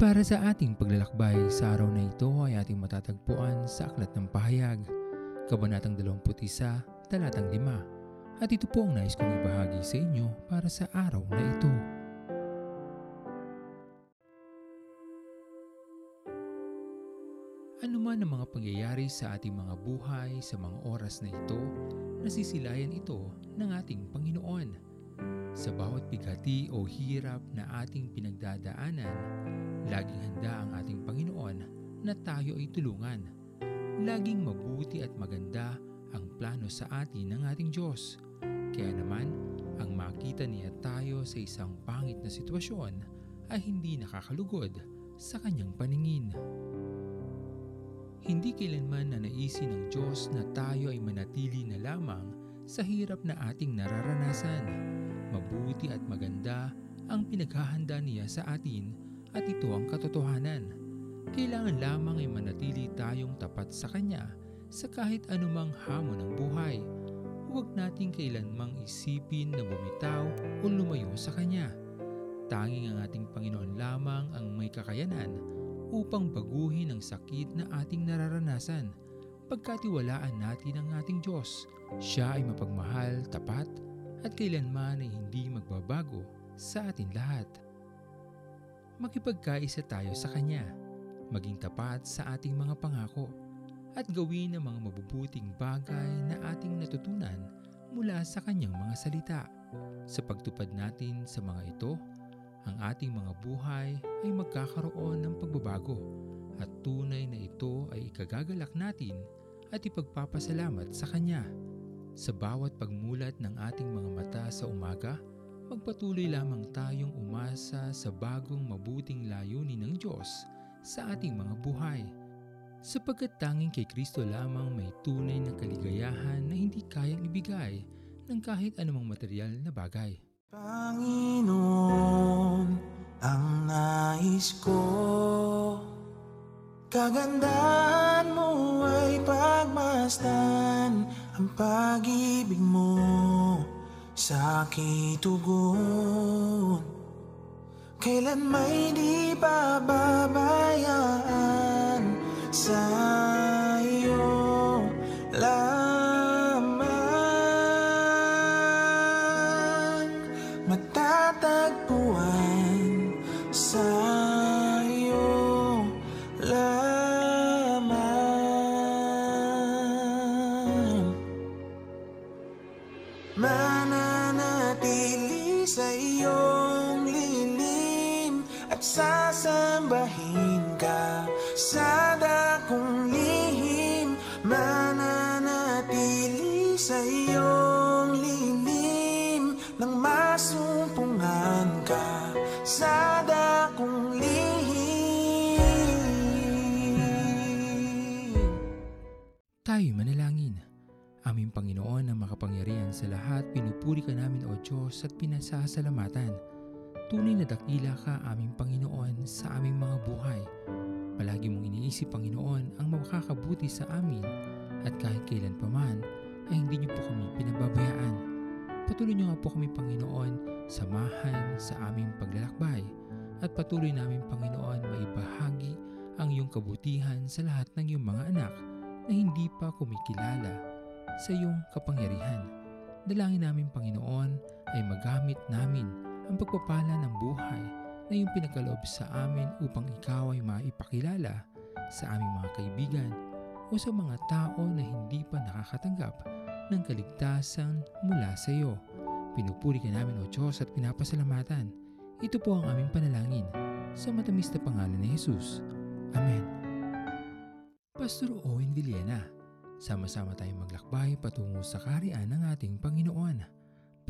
para sa ating paglalakbay sa araw na ito ay ating matatagpuan sa Aklat ng Pahayag, Kabanatang 21, Talatang 5. At ito po ang nais kong ibahagi sa inyo para sa araw na ito. Ano man ang mga pangyayari sa ating mga buhay sa mga oras na ito, nasisilayan ito ng ating Panginoon. Sa bawat bigati o hirap na ating pinagdadaanan, laging handa ang ating Panginoon na tayo ay tulungan. Laging mabuti at maganda ang plano sa atin ng ating Diyos. Kaya naman, ang makita niya tayo sa isang pangit na sitwasyon ay hindi nakakalugod sa kanyang paningin. Hindi kailanman na naisin ng Diyos na tayo ay manatili na lamang sa hirap na ating nararanasan. Mabuti at maganda ang pinaghahanda niya sa atin at ito ang katotohanan. Kailangan lamang ay manatili tayong tapat sa Kanya sa kahit anumang hamon ng buhay. Huwag nating kailanmang isipin na bumitaw o lumayo sa Kanya. Tanging ang ating Panginoon lamang ang may kakayanan upang baguhin ang sakit na ating nararanasan. Pagkatiwalaan natin ang ating Diyos, Siya ay mapagmahal, tapat, at kailanman ay hindi magbabago sa atin lahat. Makipagkaisa tayo sa Kanya, maging tapat sa ating mga pangako, at gawin ang mga mabubuting bagay na ating natutunan mula sa Kanyang mga salita. Sa pagtupad natin sa mga ito, ang ating mga buhay ay magkakaroon ng pagbabago at tunay na ito ay ikagagalak natin at ipagpapasalamat sa Kanya. Sa bawat pagmulat ng ating mga mata sa umaga, magpatuloy lamang tayong umasa sa bagong mabuting layunin ng Diyos sa ating mga buhay. Sapagkat tanging kay Kristo lamang may tunay na kaligayahan na hindi kayang ibigay ng kahit anumang material na bagay. Panginoon, ang nais ko Kagandahan mo ay pagmasdan Ang pag-ibig mo sa aking tugon Kailan may di pababayaan sa iyo lamang? Matatagpuan sa iyo lamang. Mananatili sasambahin ka sa dakong lihim Mananatili sa iyong lilim Nang masumpungan ka sa dakong lihim Tayo manalangin. Aming Panginoon na makapangyarihan sa lahat, pinupuri ka namin o Diyos at pinasasalamatan. Tunay na dakila ka aming Panginoon sa aming mga buhay. Palagi mong iniisip Panginoon ang makakabuti sa amin at kahit kailan paman ay hindi niyo po kami pinababayaan. Patuloy niyo nga po kami Panginoon samahan sa aming paglalakbay at patuloy namin Panginoon maibahagi ang iyong kabutihan sa lahat ng iyong mga anak na hindi pa kumikilala sa iyong kapangyarihan. Dalangin namin Panginoon ay magamit namin ang pagpapala ng buhay na iyong pinagkaloob sa amin upang ikaw ay maipakilala sa aming mga kaibigan o sa mga tao na hindi pa nakakatanggap ng kaligtasan mula sa iyo. Pinupuri ka namin o Diyos at pinapasalamatan. Ito po ang aming panalangin sa matamis na pangalan ni Jesus. Amen. Pastor Owen Villena, sama-sama tayong maglakbay patungo sa karian ng ating Panginoon.